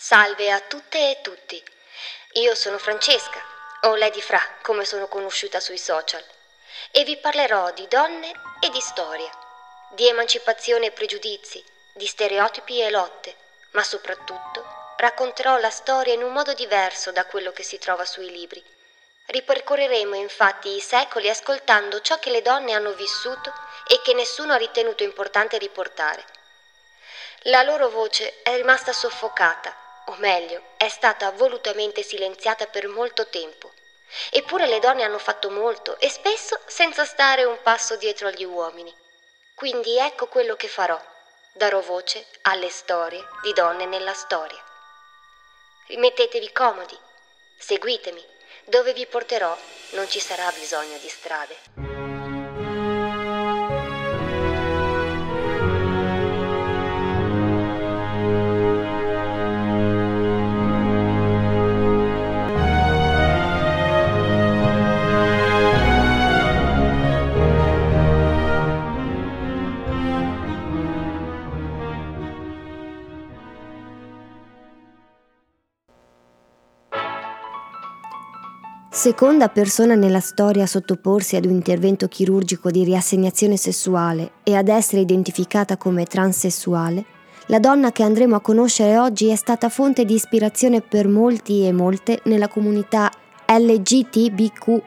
Salve a tutte e tutti. Io sono Francesca, o Lady Fra, come sono conosciuta sui social, e vi parlerò di donne e di storia, di emancipazione e pregiudizi, di stereotipi e lotte, ma soprattutto racconterò la storia in un modo diverso da quello che si trova sui libri. Ripercorreremo infatti i secoli ascoltando ciò che le donne hanno vissuto e che nessuno ha ritenuto importante riportare. La loro voce è rimasta soffocata o meglio, è stata volutamente silenziata per molto tempo. Eppure le donne hanno fatto molto e spesso senza stare un passo dietro agli uomini. Quindi ecco quello che farò. Darò voce alle storie di donne nella storia. Rimettetevi comodi, seguitemi. Dove vi porterò non ci sarà bisogno di strade. Seconda persona nella storia a sottoporsi ad un intervento chirurgico di riassegnazione sessuale e ad essere identificata come transessuale, la donna che andremo a conoscere oggi è stata fonte di ispirazione per molti e molte nella comunità LGTBQ.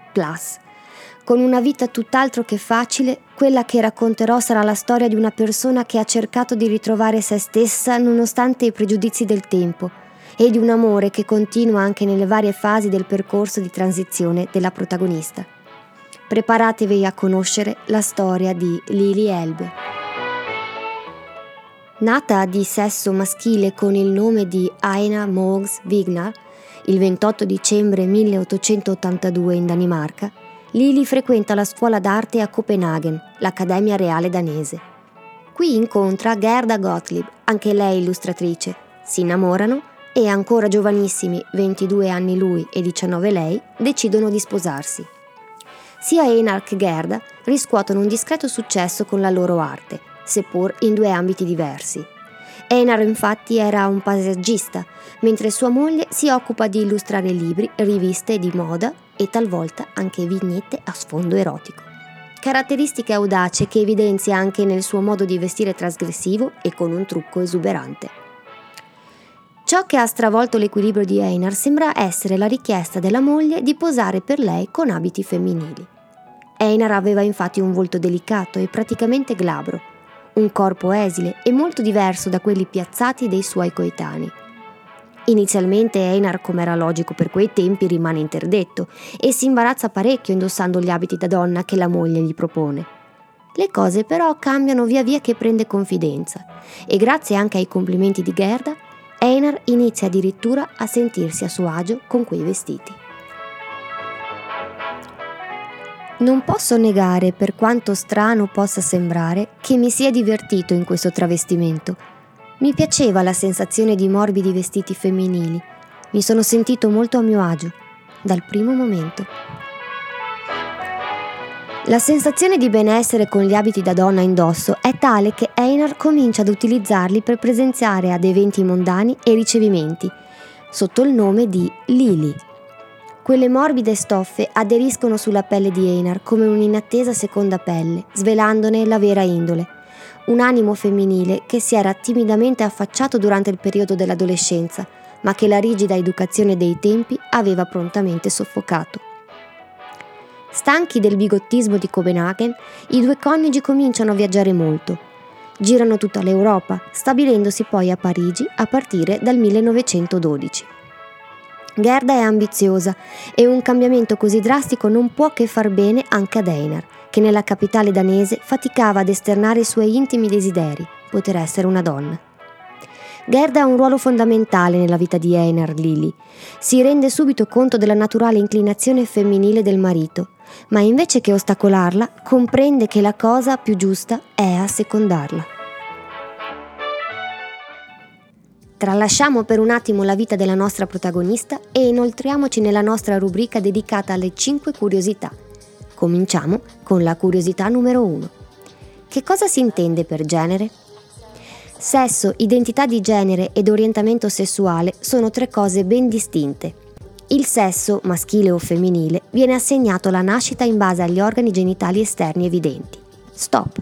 Con una vita tutt'altro che facile, quella che racconterò sarà la storia di una persona che ha cercato di ritrovare se stessa nonostante i pregiudizi del tempo e di un amore che continua anche nelle varie fasi del percorso di transizione della protagonista. Preparatevi a conoscere la storia di Lily Elbe. Nata di sesso maschile con il nome di Aina Mogs Vignar, il 28 dicembre 1882 in Danimarca, Lily frequenta la scuola d'arte a Copenaghen, l'Accademia Reale danese. Qui incontra Gerda Gottlieb, anche lei illustratrice. Si innamorano e ancora giovanissimi, 22 anni lui e 19 lei, decidono di sposarsi. Sia Einar che Gerda riscuotono un discreto successo con la loro arte, seppur in due ambiti diversi. Einar infatti era un paesaggista, mentre sua moglie si occupa di illustrare libri, riviste di moda e talvolta anche vignette a sfondo erotico. Caratteristiche audace che evidenzia anche nel suo modo di vestire trasgressivo e con un trucco esuberante. Ciò che ha stravolto l'equilibrio di Einar sembra essere la richiesta della moglie di posare per lei con abiti femminili. Einar aveva infatti un volto delicato e praticamente glabro, un corpo esile e molto diverso da quelli piazzati dei suoi coetanei. Inizialmente Einar, come era logico per quei tempi, rimane interdetto e si imbarazza parecchio indossando gli abiti da donna che la moglie gli propone. Le cose però cambiano via via che prende confidenza e grazie anche ai complimenti di Gerda Einar inizia addirittura a sentirsi a suo agio con quei vestiti. Non posso negare, per quanto strano possa sembrare, che mi sia divertito in questo travestimento. Mi piaceva la sensazione di morbidi vestiti femminili. Mi sono sentito molto a mio agio, dal primo momento. La sensazione di benessere con gli abiti da donna indosso è tale che Einar comincia ad utilizzarli per presenziare ad eventi mondani e ricevimenti, sotto il nome di Lili. Quelle morbide stoffe aderiscono sulla pelle di Einar come un'inattesa seconda pelle, svelandone la vera indole. Un animo femminile che si era timidamente affacciato durante il periodo dell'adolescenza, ma che la rigida educazione dei tempi aveva prontamente soffocato. Stanchi del bigottismo di Copenaghen, i due coniugi cominciano a viaggiare molto. Girano tutta l'Europa, stabilendosi poi a Parigi a partire dal 1912. Gerda è ambiziosa e un cambiamento così drastico non può che far bene anche ad Einar, che nella capitale danese faticava ad esternare i suoi intimi desideri, poter essere una donna. Gerda ha un ruolo fondamentale nella vita di Einar Lili. Si rende subito conto della naturale inclinazione femminile del marito ma invece che ostacolarla, comprende che la cosa più giusta è assecondarla. Tralasciamo per un attimo la vita della nostra protagonista e inoltriamoci nella nostra rubrica dedicata alle 5 curiosità. Cominciamo con la curiosità numero 1. Che cosa si intende per genere? Sesso, identità di genere ed orientamento sessuale sono tre cose ben distinte. Il sesso, maschile o femminile, viene assegnato alla nascita in base agli organi genitali esterni evidenti. Stop.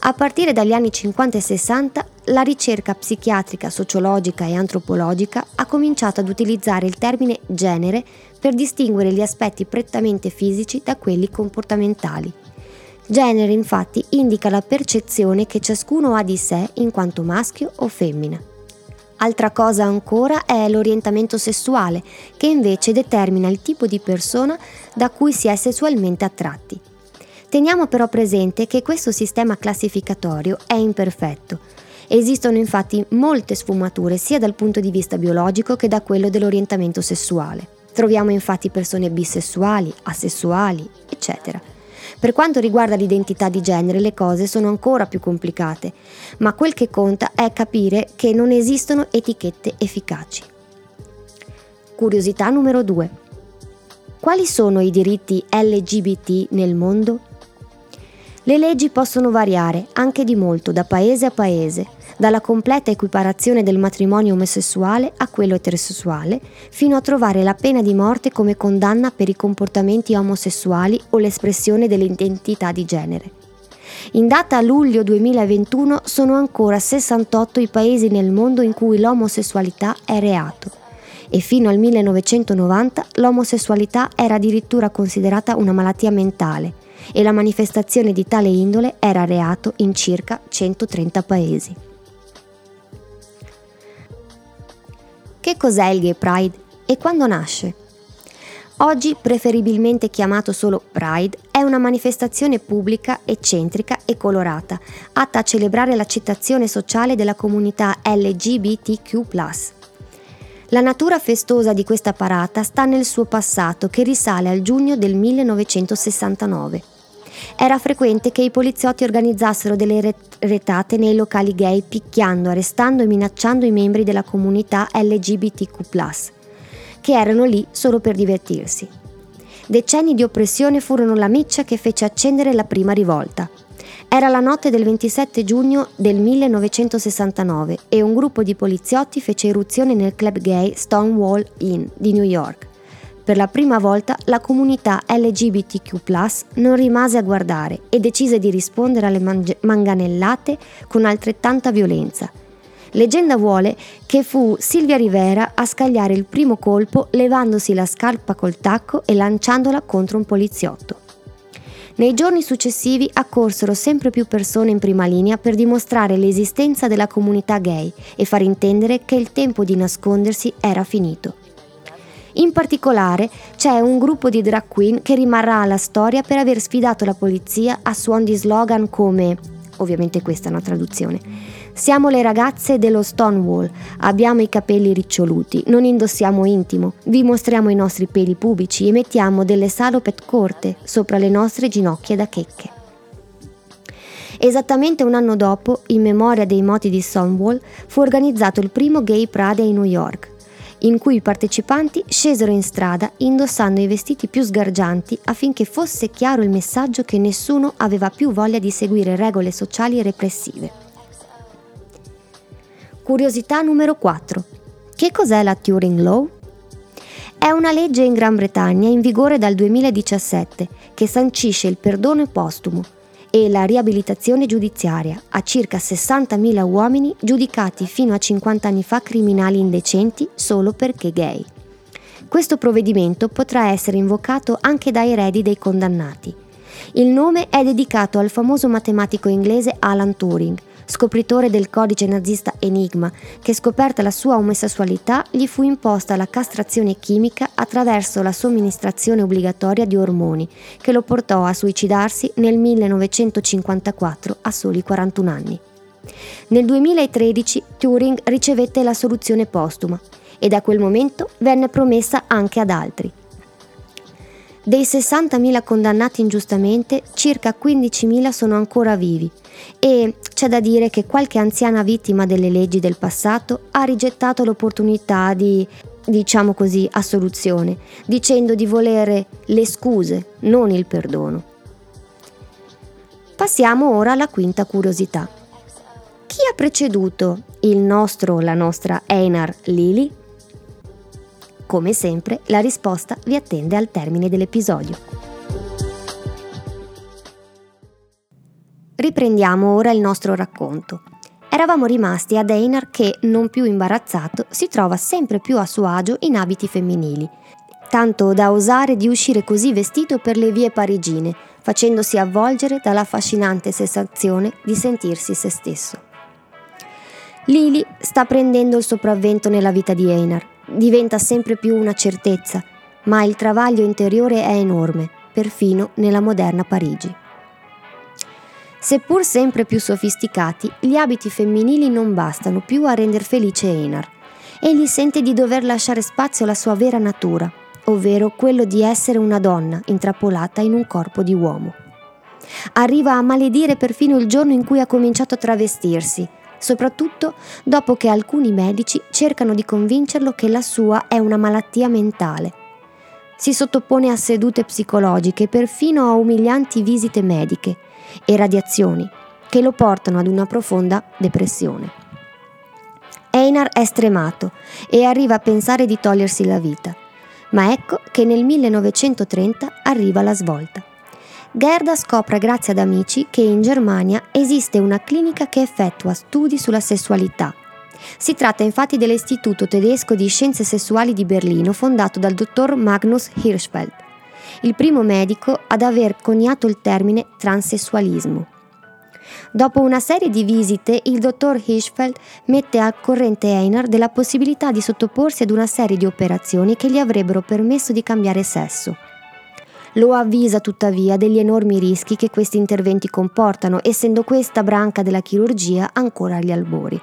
A partire dagli anni 50 e 60, la ricerca psichiatrica, sociologica e antropologica ha cominciato ad utilizzare il termine genere per distinguere gli aspetti prettamente fisici da quelli comportamentali. Genere infatti indica la percezione che ciascuno ha di sé in quanto maschio o femmina. Altra cosa ancora è l'orientamento sessuale, che invece determina il tipo di persona da cui si è sessualmente attratti. Teniamo però presente che questo sistema classificatorio è imperfetto. Esistono infatti molte sfumature sia dal punto di vista biologico che da quello dell'orientamento sessuale. Troviamo infatti persone bisessuali, asessuali, eccetera. Per quanto riguarda l'identità di genere le cose sono ancora più complicate, ma quel che conta è capire che non esistono etichette efficaci. Curiosità numero 2. Quali sono i diritti LGBT nel mondo? Le leggi possono variare, anche di molto, da paese a paese, dalla completa equiparazione del matrimonio omosessuale a quello eterosessuale, fino a trovare la pena di morte come condanna per i comportamenti omosessuali o l'espressione dell'identità di genere. In data luglio 2021 sono ancora 68 i paesi nel mondo in cui l'omosessualità è reato e fino al 1990 l'omosessualità era addirittura considerata una malattia mentale e la manifestazione di tale indole era reato in circa 130 paesi. Che cos'è il Gay Pride e quando nasce? Oggi preferibilmente chiamato solo Pride, è una manifestazione pubblica, eccentrica e colorata, atta a celebrare l'accettazione sociale della comunità LGBTQ. La natura festosa di questa parata sta nel suo passato che risale al giugno del 1969. Era frequente che i poliziotti organizzassero delle retate nei locali gay picchiando, arrestando e minacciando i membri della comunità LGBTQ, che erano lì solo per divertirsi. Decenni di oppressione furono la miccia che fece accendere la prima rivolta. Era la notte del 27 giugno del 1969 e un gruppo di poliziotti fece irruzione nel club gay Stonewall Inn di New York. Per la prima volta la comunità LGBTQ non rimase a guardare e decise di rispondere alle mangi- manganellate con altrettanta violenza. Leggenda vuole che fu Silvia Rivera a scagliare il primo colpo levandosi la scarpa col tacco e lanciandola contro un poliziotto. Nei giorni successivi accorsero sempre più persone in prima linea per dimostrare l'esistenza della comunità gay e far intendere che il tempo di nascondersi era finito. In particolare c'è un gruppo di drag queen che rimarrà alla storia per aver sfidato la polizia a suon di slogan come, ovviamente questa è una traduzione, siamo le ragazze dello Stonewall, abbiamo i capelli riccioluti, non indossiamo intimo, vi mostriamo i nostri peli pubici e mettiamo delle salopet corte sopra le nostre ginocchia da checche. Esattamente un anno dopo, in memoria dei moti di Stonewall, fu organizzato il primo Gay Pride a New York, in cui i partecipanti scesero in strada indossando i vestiti più sgargianti affinché fosse chiaro il messaggio che nessuno aveva più voglia di seguire regole sociali repressive. Curiosità numero 4. Che cos'è la Turing Law? È una legge in Gran Bretagna in vigore dal 2017 che sancisce il perdono postumo e la riabilitazione giudiziaria a circa 60.000 uomini giudicati fino a 50 anni fa criminali indecenti solo perché gay. Questo provvedimento potrà essere invocato anche dai eredi dei condannati. Il nome è dedicato al famoso matematico inglese Alan Turing, scopritore del codice nazista Enigma, che scoperta la sua omosessualità gli fu imposta la castrazione chimica attraverso la somministrazione obbligatoria di ormoni, che lo portò a suicidarsi nel 1954 a soli 41 anni. Nel 2013 Turing ricevette la soluzione postuma e da quel momento venne promessa anche ad altri. Dei 60.000 condannati ingiustamente, circa 15.000 sono ancora vivi e c'è da dire che qualche anziana vittima delle leggi del passato ha rigettato l'opportunità di, diciamo così, assoluzione, dicendo di volere le scuse, non il perdono. Passiamo ora alla quinta curiosità. chi ha preceduto il nostro la nostra Einar Lili? Come sempre, la risposta vi attende al termine dell'episodio. Riprendiamo ora il nostro racconto. Eravamo rimasti ad Einar che, non più imbarazzato, si trova sempre più a suo agio in abiti femminili, tanto da osare di uscire così vestito per le vie parigine, facendosi avvolgere dalla affascinante sensazione di sentirsi se stesso. Lily sta prendendo il sopravvento nella vita di Einar, diventa sempre più una certezza, ma il travaglio interiore è enorme, perfino nella moderna Parigi. Seppur sempre più sofisticati, gli abiti femminili non bastano più a render felice Einar. Egli sente di dover lasciare spazio alla sua vera natura, ovvero quello di essere una donna intrappolata in un corpo di uomo. Arriva a maledire perfino il giorno in cui ha cominciato a travestirsi, soprattutto dopo che alcuni medici cercano di convincerlo che la sua è una malattia mentale. Si sottopone a sedute psicologiche, perfino a umilianti visite mediche, e radiazioni che lo portano ad una profonda depressione. Einar è stremato e arriva a pensare di togliersi la vita, ma ecco che nel 1930 arriva la svolta. Gerda scopre grazie ad amici che in Germania esiste una clinica che effettua studi sulla sessualità. Si tratta infatti dell'Istituto tedesco di scienze sessuali di Berlino fondato dal dottor Magnus Hirschfeld il primo medico ad aver coniato il termine transessualismo. Dopo una serie di visite, il dottor Hirschfeld mette al corrente Einar della possibilità di sottoporsi ad una serie di operazioni che gli avrebbero permesso di cambiare sesso. Lo avvisa tuttavia degli enormi rischi che questi interventi comportano, essendo questa branca della chirurgia ancora agli albori.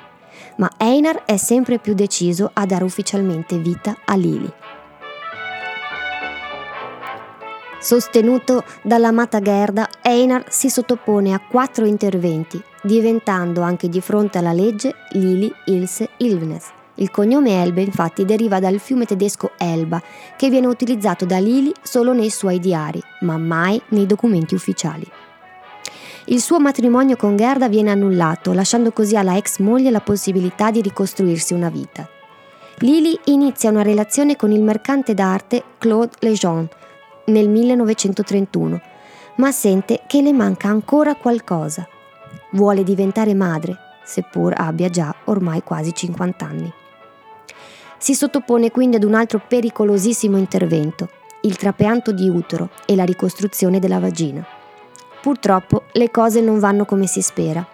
Ma Einar è sempre più deciso a dare ufficialmente vita a Lily. Sostenuto dall'amata Gerda, Einar si sottopone a quattro interventi, diventando anche di fronte alla legge Lili Ilse Ilvnes. Il cognome Elbe infatti deriva dal fiume tedesco Elba, che viene utilizzato da Lili solo nei suoi diari, ma mai nei documenti ufficiali. Il suo matrimonio con Gerda viene annullato, lasciando così alla ex moglie la possibilità di ricostruirsi una vita. Lili inizia una relazione con il mercante d'arte Claude Lejeune, nel 1931, ma sente che le manca ancora qualcosa. Vuole diventare madre, seppur abbia già ormai quasi 50 anni. Si sottopone quindi ad un altro pericolosissimo intervento, il trapianto di utero e la ricostruzione della vagina. Purtroppo le cose non vanno come si spera.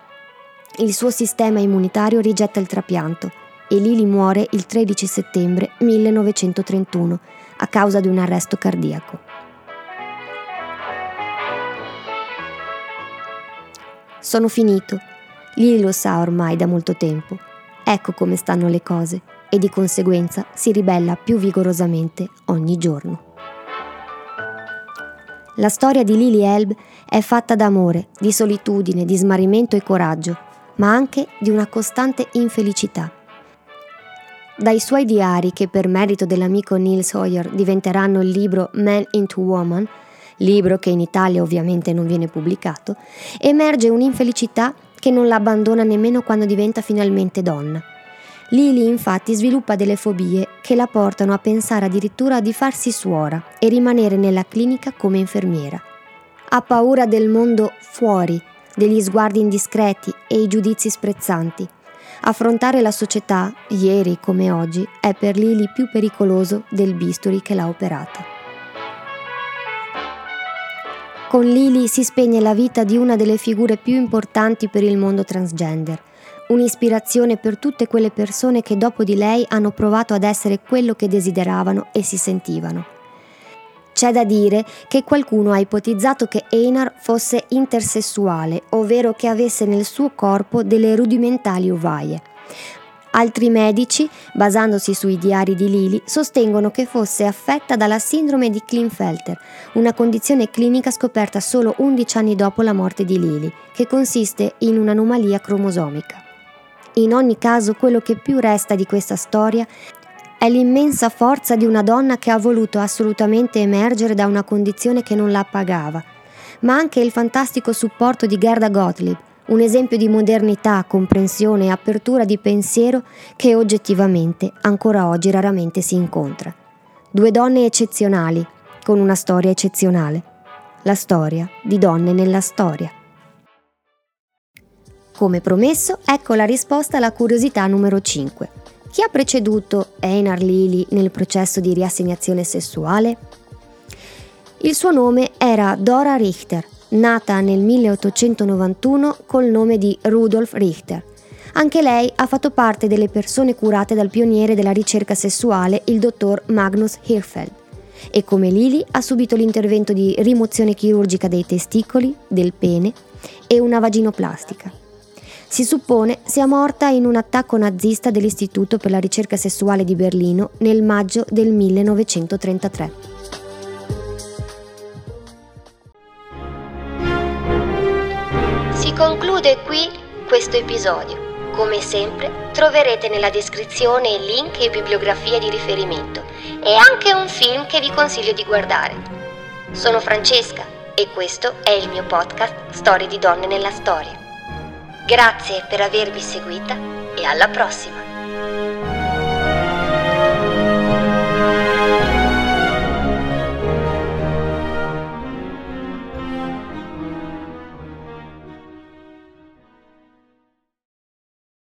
Il suo sistema immunitario rigetta il trapianto e Lili muore il 13 settembre 1931 a causa di un arresto cardiaco. Sono finito. Lily lo sa ormai da molto tempo. Ecco come stanno le cose e di conseguenza si ribella più vigorosamente ogni giorno. La storia di Lily Elb è fatta d'amore, di solitudine, di smarrimento e coraggio, ma anche di una costante infelicità. Dai suoi diari, che per merito dell'amico Neil Sawyer diventeranno il libro Man into Woman, libro che in Italia ovviamente non viene pubblicato, emerge un'infelicità che non la abbandona nemmeno quando diventa finalmente donna. Lily infatti sviluppa delle fobie che la portano a pensare addirittura di farsi suora e rimanere nella clinica come infermiera. Ha paura del mondo fuori, degli sguardi indiscreti e i giudizi sprezzanti. Affrontare la società, ieri come oggi, è per Lily più pericoloso del bisturi che l'ha operata. Con Lily si spegne la vita di una delle figure più importanti per il mondo transgender, un'ispirazione per tutte quelle persone che dopo di lei hanno provato ad essere quello che desideravano e si sentivano. C'è da dire che qualcuno ha ipotizzato che Einar fosse intersessuale, ovvero che avesse nel suo corpo delle rudimentali ovaie. Altri medici, basandosi sui diari di Lili, sostengono che fosse affetta dalla sindrome di Klinefelter, una condizione clinica scoperta solo 11 anni dopo la morte di Lili, che consiste in un'anomalia cromosomica. In ogni caso, quello che più resta di questa storia è l'immensa forza di una donna che ha voluto assolutamente emergere da una condizione che non la pagava, ma anche il fantastico supporto di Gerda Gottlieb, un esempio di modernità, comprensione e apertura di pensiero che oggettivamente ancora oggi raramente si incontra. Due donne eccezionali, con una storia eccezionale. La storia di donne nella storia. Come promesso, ecco la risposta alla curiosità numero 5. Chi ha preceduto Einar Lili nel processo di riassegnazione sessuale? Il suo nome era Dora Richter, nata nel 1891 col nome di Rudolf Richter. Anche lei ha fatto parte delle persone curate dal pioniere della ricerca sessuale, il dottor Magnus Hirschfeld, e come Lili ha subito l'intervento di rimozione chirurgica dei testicoli, del pene e una vaginoplastica. Si suppone sia morta in un attacco nazista dell'Istituto per la ricerca sessuale di Berlino nel maggio del 1933. conclude qui questo episodio. Come sempre troverete nella descrizione link e bibliografia di riferimento e anche un film che vi consiglio di guardare. Sono Francesca e questo è il mio podcast Storie di donne nella storia. Grazie per avermi seguita e alla prossima!